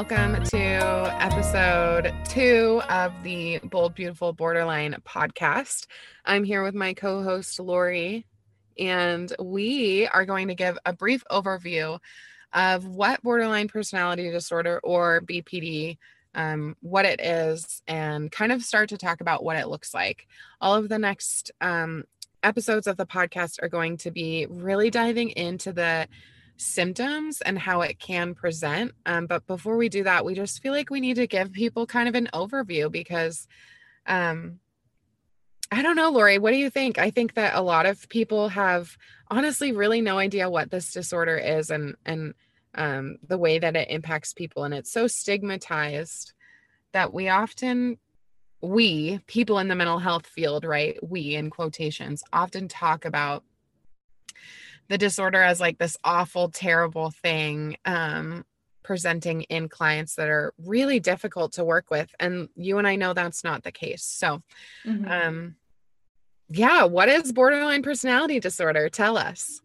Welcome to episode two of the Bold, Beautiful Borderline podcast. I'm here with my co host, Lori, and we are going to give a brief overview of what borderline personality disorder or BPD um, what it is and kind of start to talk about what it looks like. All of the next um, episodes of the podcast are going to be really diving into the symptoms and how it can present. Um, but before we do that, we just feel like we need to give people kind of an overview because um, I don't know, Lori, what do you think? I think that a lot of people have honestly really no idea what this disorder is and and um, the way that it impacts people, and it's so stigmatized that we often we people in the mental health field, right? We in quotations often talk about the disorder as like this awful, terrible thing. Um, presenting in clients that are really difficult to work with and you and I know that's not the case. So mm-hmm. um yeah, what is borderline personality disorder? Tell us.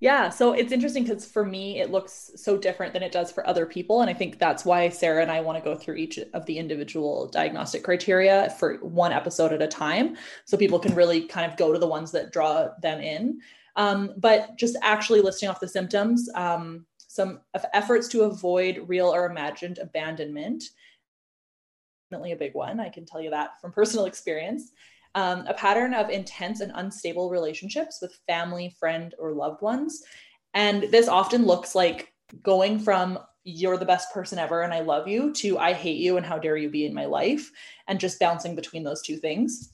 Yeah, so it's interesting because for me, it looks so different than it does for other people. And I think that's why Sarah and I want to go through each of the individual diagnostic criteria for one episode at a time. So people can really kind of go to the ones that draw them in. Um, but just actually listing off the symptoms, um, some efforts to avoid real or imagined abandonment. Definitely a big one. I can tell you that from personal experience um, a pattern of intense and unstable relationships with family, friend, or loved ones. And this often looks like going from you're the best person ever and I love you to I hate you and how dare you be in my life and just bouncing between those two things.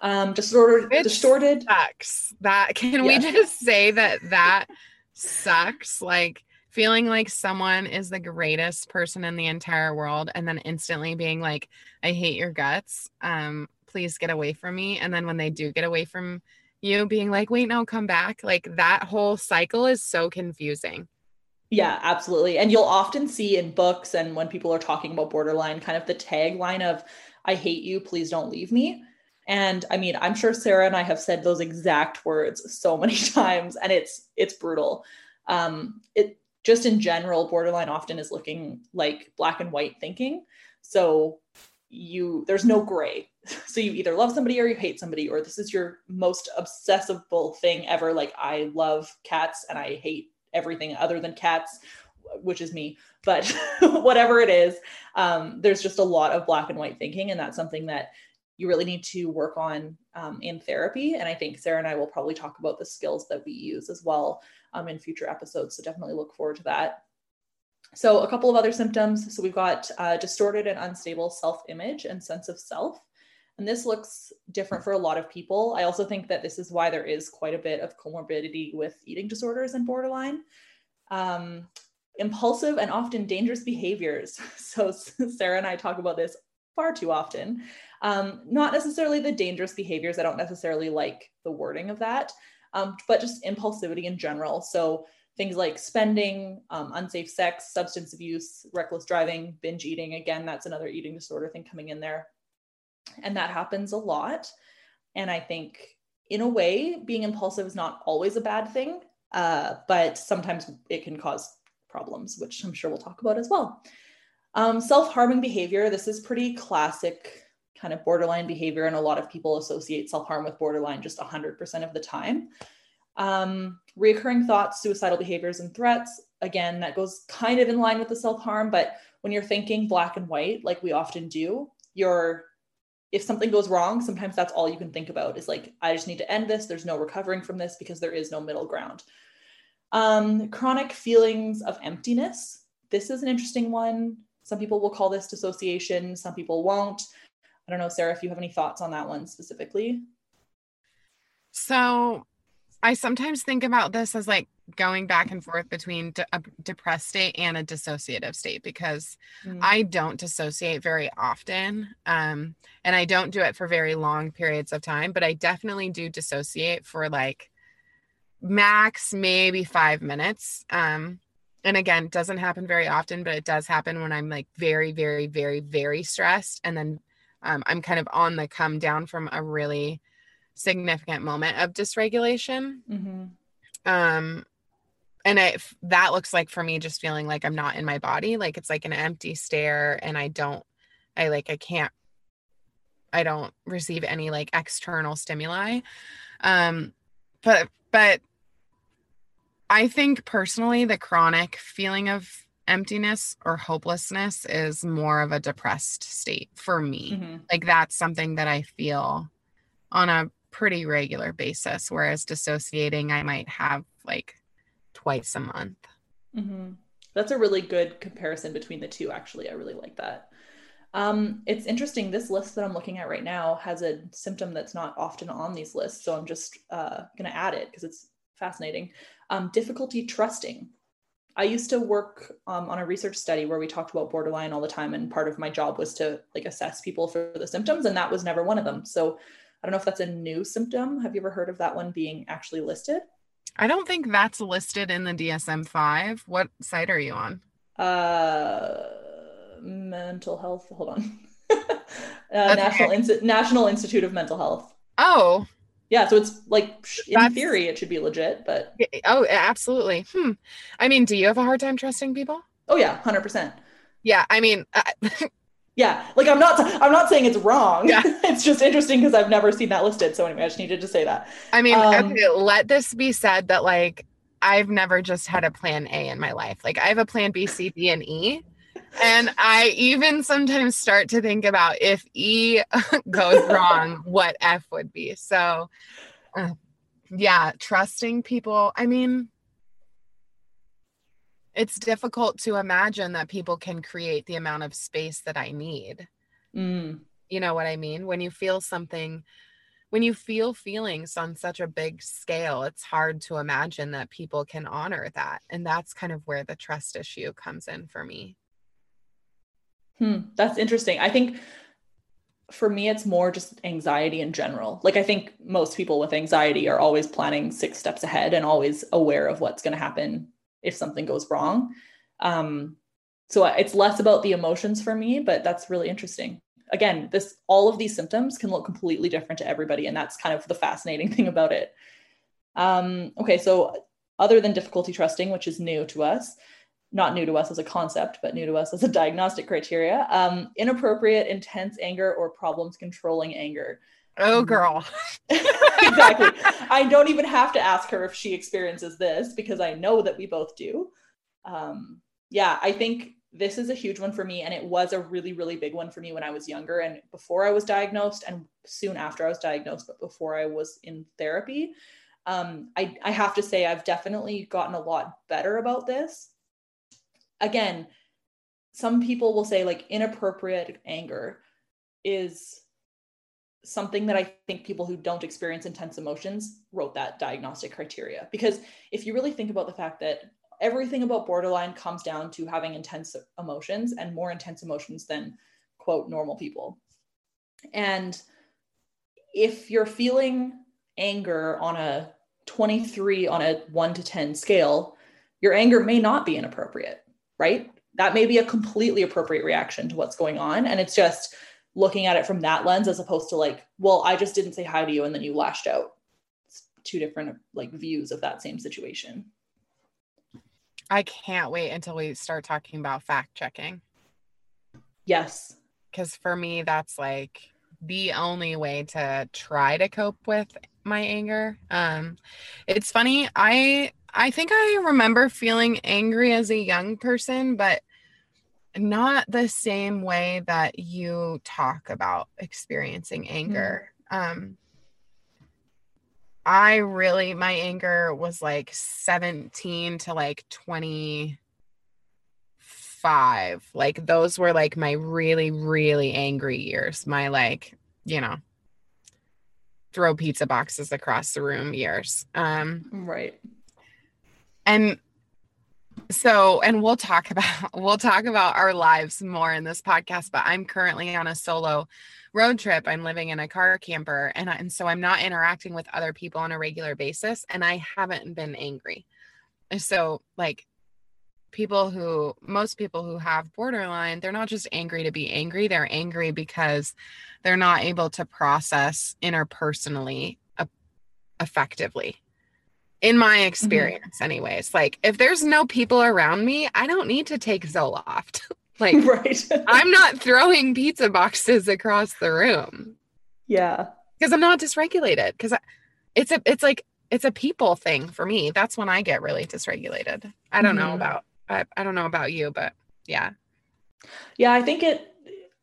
Um, distorted, Which distorted. Sucks. That can yeah. we just say that that sucks? Like feeling like someone is the greatest person in the entire world and then instantly being like, I hate your guts. Um, please get away from me and then when they do get away from you being like wait no come back like that whole cycle is so confusing yeah absolutely and you'll often see in books and when people are talking about borderline kind of the tagline of i hate you please don't leave me and i mean i'm sure sarah and i have said those exact words so many times and it's it's brutal. Um it just in general borderline often is looking like black and white thinking. So you there's no gray. So you either love somebody or you hate somebody or this is your most obsessive thing ever. Like i love cats and i hate everything other than cats which is me but whatever it is um, there's just a lot of black and white thinking and that's something that you really need to work on um, in therapy and i think sarah and i will probably talk about the skills that we use as well um, in future episodes so definitely look forward to that so, a couple of other symptoms. So, we've got uh, distorted and unstable self image and sense of self. And this looks different for a lot of people. I also think that this is why there is quite a bit of comorbidity with eating disorders and borderline. Um, impulsive and often dangerous behaviors. So, Sarah and I talk about this far too often. Um, not necessarily the dangerous behaviors, I don't necessarily like the wording of that, um, but just impulsivity in general. So, things like spending, um, unsafe sex, substance abuse, reckless driving, binge eating. Again, that's another eating disorder thing coming in there. And that happens a lot. And I think, in a way, being impulsive is not always a bad thing, uh, but sometimes it can cause problems, which I'm sure we'll talk about as well. Um, Self harming behavior this is pretty classic kind of borderline behavior, and a lot of people associate self harm with borderline just 100% of the time. Um, reoccurring thoughts, suicidal behaviors, and threats. Again, that goes kind of in line with the self harm, but when you're thinking black and white, like we often do, you're if something goes wrong, sometimes that's all you can think about is like, I just need to end this. There's no recovering from this because there is no middle ground. Um, chronic feelings of emptiness. This is an interesting one. Some people will call this dissociation, some people won't. I don't know, Sarah, if you have any thoughts on that one specifically. So, I sometimes think about this as like going back and forth between a depressed state and a dissociative state because mm. I don't dissociate very often. Um, and I don't do it for very long periods of time, but I definitely do dissociate for like max maybe five minutes. Um, and again, it doesn't happen very often, but it does happen when I'm like very, very, very, very stressed. And then um, I'm kind of on the come down from a really significant moment of dysregulation. Mm-hmm. Um, and it that looks like for me just feeling like i'm not in my body like it's like an empty stare and i don't i like i can't i don't receive any like external stimuli um but but i think personally the chronic feeling of emptiness or hopelessness is more of a depressed state for me Mm-hmm. like that's something that i feel on a pretty regular basis whereas dissociating i might have like twice a month hmm That's a really good comparison between the two, actually. I really like that. Um, it's interesting. This list that I'm looking at right now has a symptom that's not often on these lists. So I'm just uh, going to add it because it's fascinating. Um, difficulty trusting. I used to work um, on a research study where we talked about borderline all the time, and part of my job was to like assess people for the symptoms, and that was never one of them. So I don't know if that's a new symptom. Have you ever heard of that one being actually listed? I don't think that's listed in the DSM 5. What site are you on? uh mental health hold on uh, national Insti- national institute of mental health Oh, yeah so it's like in That's- theory it should be legit but oh, absolutely. Hmm. I mean, do you have a hard time trusting people? oh yeah 100% Yeah, I mean, uh, yeah like i'm not i'm not saying it's wrong Yeah. it's just interesting because i've never seen that listed so anyway i just needed to say that I mean, Um, okay, let this be said that like I've never just had a plan A in my life. Like I have a plan B, C, D, and E. And I even sometimes start to think about if E goes wrong, what F would be. So, uh, yeah, trusting people. I mean, it's difficult to imagine that people can create the amount of space that I need. Mm, You know what I mean? When you feel something, when you feel feelings on such a big scale, it's hard to imagine that people can honor that. And that's kind of where the trust issue comes in for me. Hmm, that's interesting. I think for me it's more just anxiety in general. Like i think most people with anxiety are always planning six steps ahead and always aware of what's going to happen if something goes wrong. Um so it's less about the emotions for me but that's really interesting. Again this all of these symptoms can look completely different to everybody and that's kind of the fascinating thing about it. Um okay so other than difficulty trusting which is new to us not new to us as a concept, but new to us as a diagnostic criteria. Um, inappropriate, intense anger, or problems controlling anger. Oh, girl. exactly. I don't even have to ask her if she experiences this because I know that we both do. Um, yeah, I think this is a huge one for me. And it was a really, really big one for me when I was younger and before I was diagnosed and soon after I was diagnosed, but before I was in therapy. Um, I, I have to say, I've definitely gotten a lot better about this. Again, some people will say like inappropriate anger is something that I think people who don't experience intense emotions wrote that diagnostic criteria. Because if you really think about the fact that everything about borderline comes down to having intense emotions and more intense emotions than quote normal people. And if you're feeling anger on a 23 on a 1 to 10 scale, your anger may not be inappropriate, right? That may be a completely appropriate reaction to what's going on. And it's just looking at it from that lens as opposed to like, well, I just didn't say hi to you and then you lashed out. It's two different like views of that same situation. I can't wait until we start talking about fact checking. Yes. Because for me, that's like the only way to try to cope with my anger. Um, it's funny. I I think I remember feeling angry as a young person, but not the same way that you talk about experiencing anger. Um, I really, my anger was like 17 to like 25. Like, those were like my really, really angry years. My, like, you know, throw pizza boxes across the room years. Um, Right. And so and we'll talk about we'll talk about our lives more in this podcast but i'm currently on a solo road trip. I'm living in a car camper and, I, and so i'm not interacting with other people on a regular basis and i haven't been angry. So like people who most people who have borderline they're not just angry to be angry they're angry because they're not able to process interpersonally effectively in my experience mm-hmm. anyways like if there's no people around me i don't need to take zoloft. Like right. I'm not throwing pizza boxes across the room. Yeah. Because i'm not dysregulated because it's a it's like it's a people thing for me. That's when i get really dysregulated. I don't mm-hmm. know about I, I don't know about you but yeah. Yeah i think it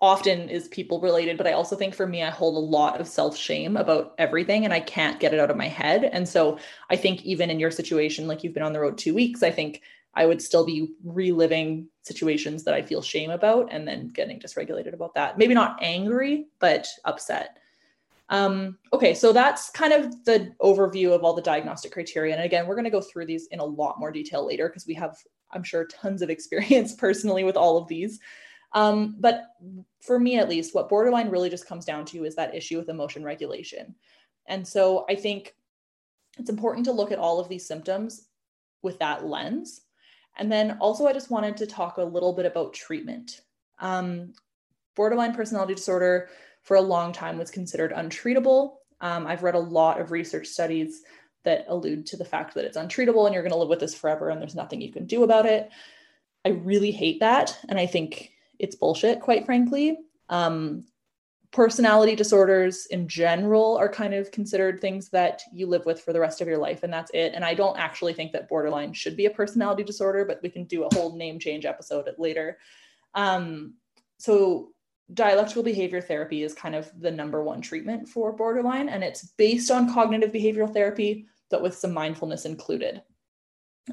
often is people related, but I also think for me, I hold a lot of self shame about everything and I can't get it out of my head. And so I think even in your situation, like you've been on the road two weeks, I think I would still be reliving situations that I feel shame about and then getting dysregulated about that. Maybe not angry, but upset. Um, okay, so that's kind of the overview of all the diagnostic criteria. And again, we're going to go through these in a lot more detail later because we have, I'm sure, tons of experience personally with all of these. Um, but for me, at least, what borderline really just comes down to is that issue with emotion regulation. And so I think it's important to look at all of these symptoms with that lens. And then also, I just wanted to talk a little bit about treatment. Um, borderline personality disorder for a long time was considered untreatable. Um, I've read a lot of research studies that allude to the fact that it's untreatable and you're going to live with this forever and there's nothing you can do about it. I really hate that. And I think it's bullshit, quite frankly. Um, personality disorders in general are kind of considered things that you live with for the rest of your life, and that's it. And I don't actually think that borderline should be a personality disorder, but we can do a whole name change episode later. Um, so, dialectical behavior therapy is kind of the number one treatment for borderline, and it's based on cognitive behavioral therapy, but with some mindfulness included.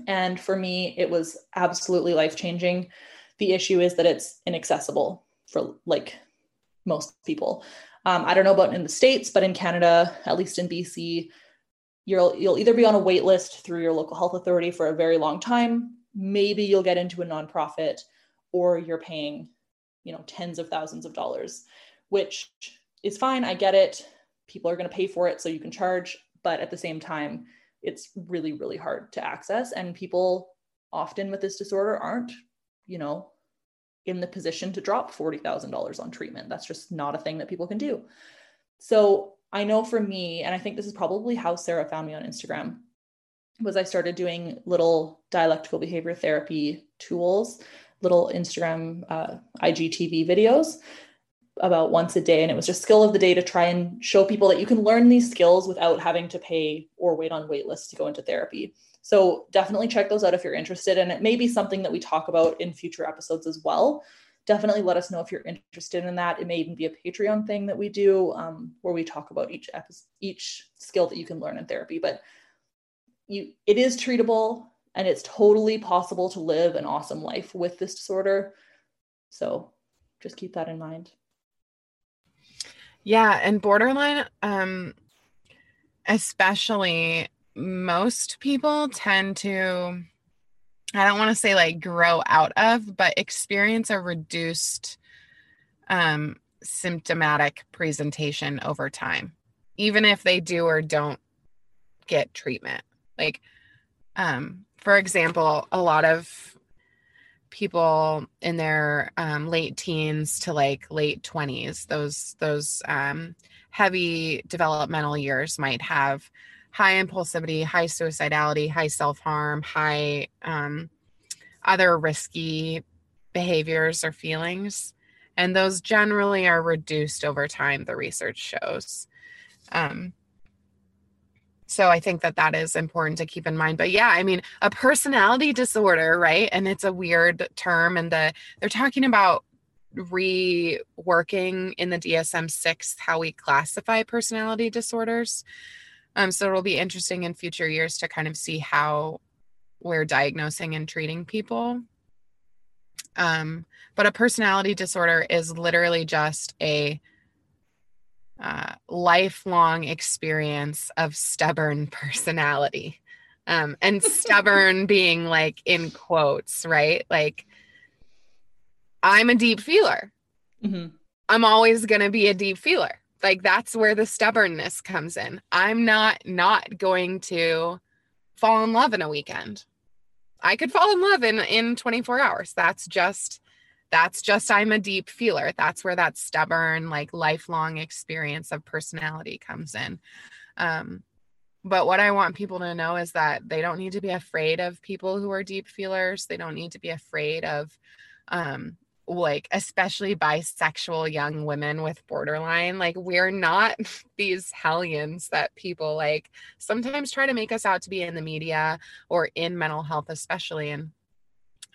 And for me, it was absolutely life changing. The issue is that it's inaccessible for like most people. Um, I don't know about in the States, but in Canada, at least in BC, you'll you'll either be on a wait list through your local health authority for a very long time. Maybe you'll get into a nonprofit, or you're paying, you know, tens of thousands of dollars, which is fine. I get it. People are going to pay for it, so you can charge. But at the same time, it's really, really hard to access. And people often with this disorder aren't you know, in the position to drop $40,000 on treatment. That's just not a thing that people can do. So I know for me, and I think this is probably how Sarah found me on Instagram, was I started doing little dialectical behavior therapy tools, little Instagram uh, IGTV videos about once a day. And it was just skill of the day to try and show people that you can learn these skills without having to pay or wait on wait lists to go into therapy. So definitely check those out if you're interested. And it may be something that we talk about in future episodes as well. Definitely let us know if you're interested in that. It may even be a Patreon thing that we do um, where we talk about each each skill that you can learn in therapy. But you, it is treatable and it's totally possible to live an awesome life with this disorder. So just keep that in mind. Yeah, and borderline, um, especially most people tend to I don't want to say like grow out of, but experience a reduced um, symptomatic presentation over time, even if they do or don't get treatment. Like, um, for example, a lot of people in their um, late teens to like late 20s, those those um, heavy developmental years might have high impulsivity, high suicidality, high self harm, high um, other risky behaviors or feelings. And those generally are reduced over time, the research shows. Um, so I think that that is important to keep in mind. But yeah, I mean, a personality disorder, right? And it's a weird term, and the they're talking about reworking in the DSM six how we classify personality disorders. Um, so it'll be interesting in future years to kind of see how we're diagnosing and treating people. Um, but a personality disorder is literally just a uh, lifelong experience of stubborn personality. Um, and stubborn being like in quotes, right? Like, I'm a deep feeler. Mm-hmm. I'm always going to be a deep feeler like that's where the stubbornness comes in. I'm not not going to fall in love in a weekend. I could fall in love in in 24 hours. That's just that's just i'm a deep feeler. That's where that stubborn like lifelong experience of personality comes in. Um but what I want people to know is that they don't need to be afraid of people who are deep feelers. They don't need to be afraid of um like especially bisexual young women with borderline like we're not these hellions that people like sometimes try to make us out to be in the media or in mental health especially. And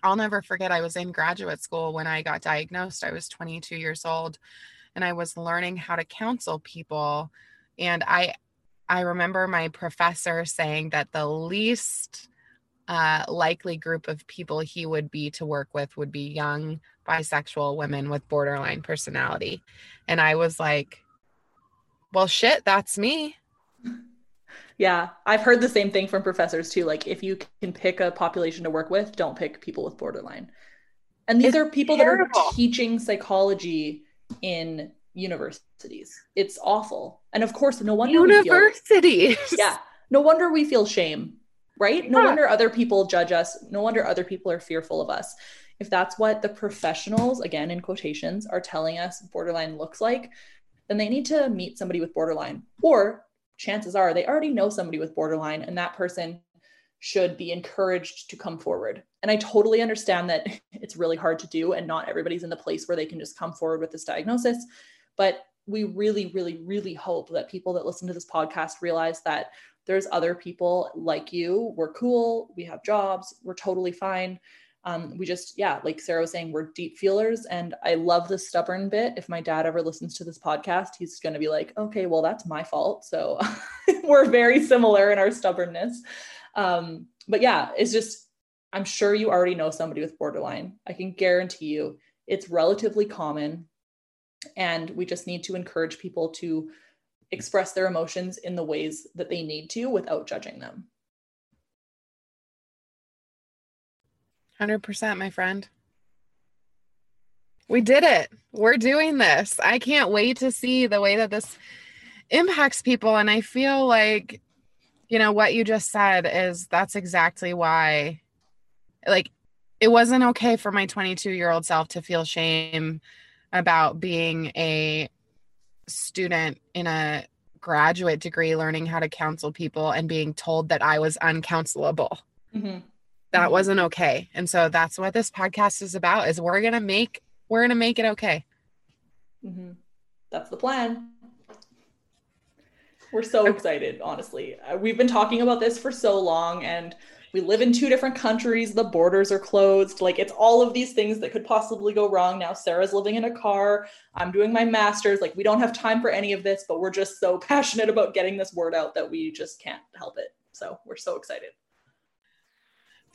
I'll never forget I was in graduate school when I got diagnosed. I was 22 years old and I was learning how to counsel people. And I I remember my professor saying that the least uh, likely group of people he would be to work with would be young bisexual women with borderline personality. And I was like, well, shit, that's me. Yeah, I've heard the same thing from professors too. Like, if you can pick a population to work with, don't pick people with borderline. And these it's are people terrible. that are teaching psychology in universities. It's awful. And of course, no wonder universities. Feel, yeah, no wonder we feel shame, right? No wonder other people judge us. No wonder other people are fearful of us if that's what the professionals, again in quotations, are telling us borderline looks like, then they need to meet somebody with borderline. Or chances are they already know somebody with borderline and that person should be encouraged to come forward. And I totally understand that it's really hard to do and not everybody's in the place where they can just come forward with this diagnosis. But we really, really, really hope that people that listen to this podcast realize that there's other people like you. We're cool. We have jobs. We're totally fine. Um, we just yeah like sarah was saying we're deep feelers. And i love the stubborn bit. If my dad ever listens to this podcast he's going to be like okay well that's my fault. So we're very similar in our stubbornness. Um, but yeah it's just i'm sure you already know somebody with borderline. I can guarantee you it's relatively common. And we just need to encourage people to express their emotions in the ways that they need to without judging them 100%, my friend. We did it. We're doing this. I can't wait to see the way that this impacts people. And I feel like, you know, what you just said is that's exactly why, like, it wasn't okay for my 22 year old self to feel shame about being a student in a graduate degree learning how to counsel people and being told that I was uncounselable. Mm-hmm. That wasn't okay. And so that's what this podcast is about is we're gonna make we're gonna make it okay. Mm-hmm. that's the plan. We're so excited honestly. Uh, we've been talking about this for so long and we live in two different countries. The borders are closed. Like it's all of these things that could possibly go wrong. Now sarah's living in a car. I'm doing my masters. Like we don't have time for any of this but we're just so passionate about getting this word out that we just can't help it. So we're so excited.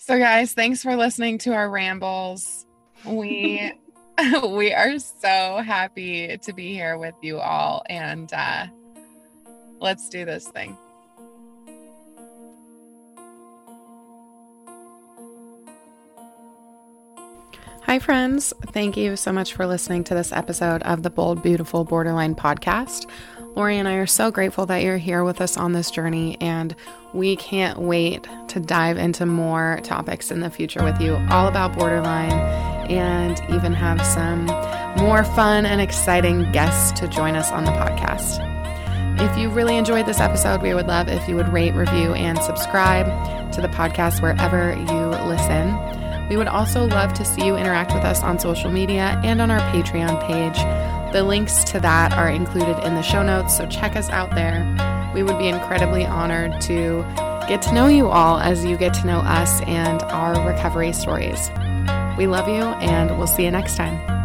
So, guys, thanks for listening to our rambles. We we are so happy to be here with you all, and uh, let's do this thing. Hi, friends. Thank you so much for listening to this episode of the Bold, Beautiful Borderline podcast. Lori and I are so grateful that you're here with us on this journey, and we can't wait to dive into more topics in the future with you, all about borderline, and even have some more fun and exciting guests to join us on the podcast. If you really enjoyed this episode, we would love if you would rate, review, and subscribe to the podcast wherever you listen. We would also love to see you interact with us on social media and on our Patreon page. The links to that are included in the show notes, so check us out there. We would be incredibly honored to get to know you all as you get to know us and our recovery stories. We love you, and we'll see you next time.